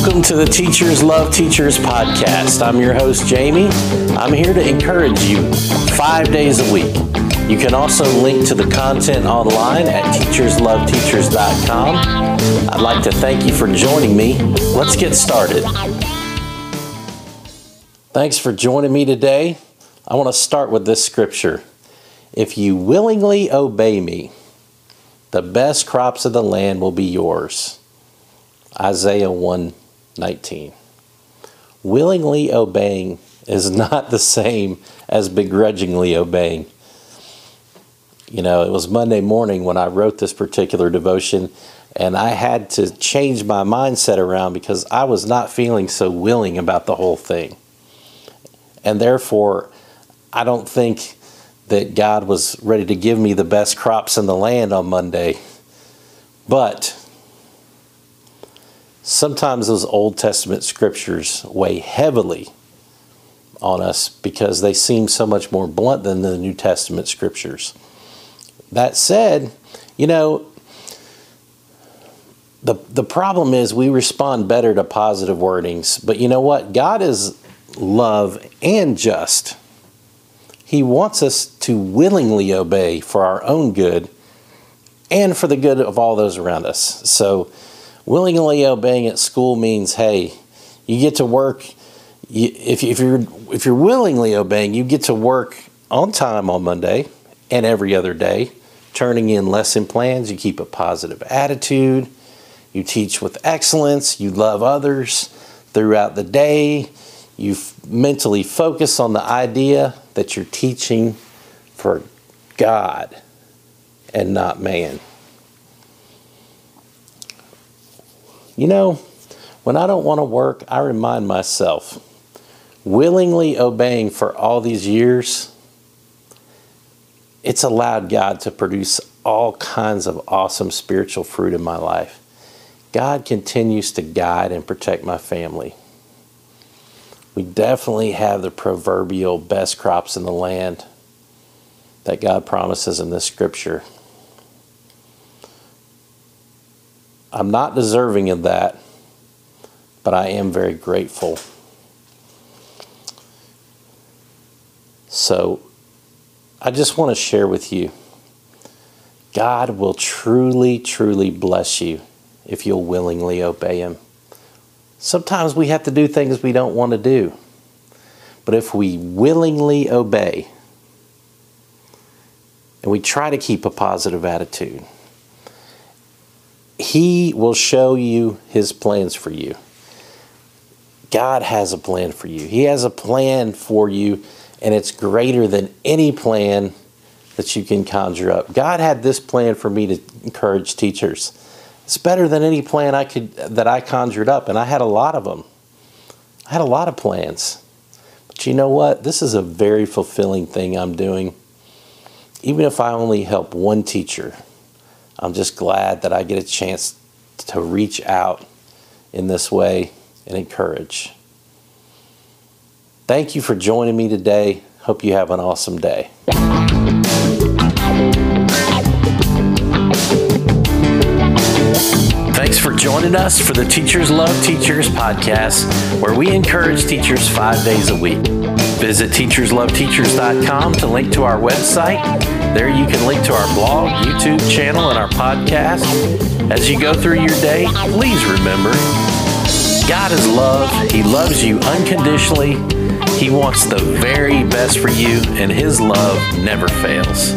Welcome to the Teachers Love Teachers podcast. I'm your host, Jamie. I'm here to encourage you five days a week. You can also link to the content online at teachersloveteachers.com. I'd like to thank you for joining me. Let's get started. Thanks for joining me today. I want to start with this scripture. If you willingly obey me, the best crops of the land will be yours. Isaiah 119. Willingly obeying is not the same as begrudgingly obeying. You know, it was Monday morning when I wrote this particular devotion, and I had to change my mindset around because I was not feeling so willing about the whole thing. And therefore, I don't think that God was ready to give me the best crops in the land on Monday. But sometimes those Old Testament scriptures weigh heavily on us because they seem so much more blunt than the New Testament scriptures. That said, you know, the, the problem is we respond better to positive wordings, but you know what? God is love and just. He wants us to willingly obey for our own good and for the good of all those around us. So, willingly obeying at school means, hey, you get to work. if, you're if you're willingly obeying, you get to work on time on Monday and every other day, turning in lesson plans. You keep a positive attitude. You teach with excellence. You love others throughout the day. You mentally focus on the idea that you're teaching for God and not man. You know, when I don't want to work, I remind myself willingly obeying for all these years, it's allowed God to produce all kinds of awesome spiritual fruit in my life. God continues to guide and protect my family we definitely have the proverbial best crops in the land that God promises in this scripture. I'm not deserving of that, but I am very grateful. So I just want to share with you God will truly, truly bless you if you'll willingly obey Him. Sometimes we have to do things we don't want to do. But if we willingly obey and we try to keep a positive attitude, He will show you His plans for you. God has a plan for you. He has a plan for you, and it's greater than any plan that you can conjure up. God had this plan for me to encourage teachers. It's better than any plan I could that I conjured up, and I had a lot of them. I had a lot of plans. But you know what? This is a very fulfilling thing I'm doing. Even if I only help one teacher, I'm just glad that I get a chance to reach out in this way and encourage. Thank you for joining me today. Hope you have an awesome day. Thanks for joining us for the Teachers Love Teachers podcast, where we encourage teachers five days a week. Visit teachersloveteachers.com to link to our website. There you can link to our blog, YouTube channel, and our podcast. As you go through your day, please remember God is love. He loves you unconditionally. He wants the very best for you, and His love never fails.